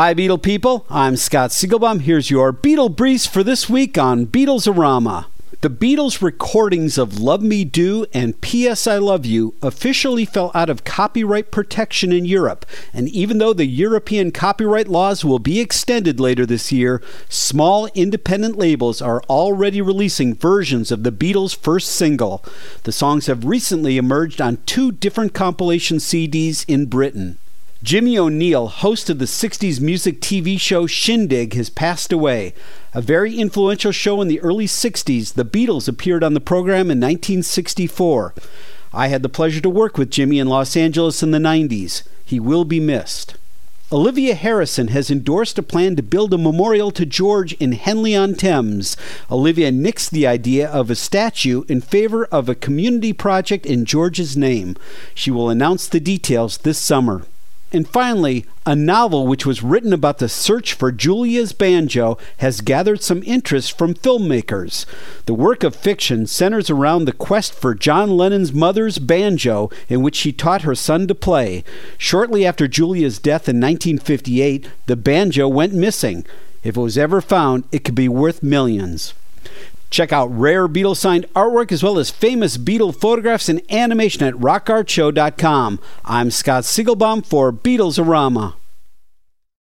Hi, Beetle people. I'm Scott Segelbaum. Here's your Beetle Brief for this week on Beatles-orama. The Beatles' recordings of Love Me Do and P.S. I Love You officially fell out of copyright protection in Europe, and even though the European copyright laws will be extended later this year, small independent labels are already releasing versions of the Beatles' first single. The songs have recently emerged on two different compilation CDs in Britain. Jimmy O'Neill, host of the 60s music TV show Shindig, has passed away. A very influential show in the early 60s, the Beatles appeared on the program in 1964. I had the pleasure to work with Jimmy in Los Angeles in the 90s. He will be missed. Olivia Harrison has endorsed a plan to build a memorial to George in Henley on Thames. Olivia nixed the idea of a statue in favor of a community project in George's name. She will announce the details this summer. And finally, a novel which was written about the search for Julia's banjo has gathered some interest from filmmakers. The work of fiction centers around the quest for John Lennon's mother's banjo, in which she taught her son to play. Shortly after Julia's death in 1958, the banjo went missing. If it was ever found, it could be worth millions. Check out rare Beatle signed artwork as well as famous Beatle photographs and animation at rockartshow.com. I'm Scott Segelbaum for Beatles-orama.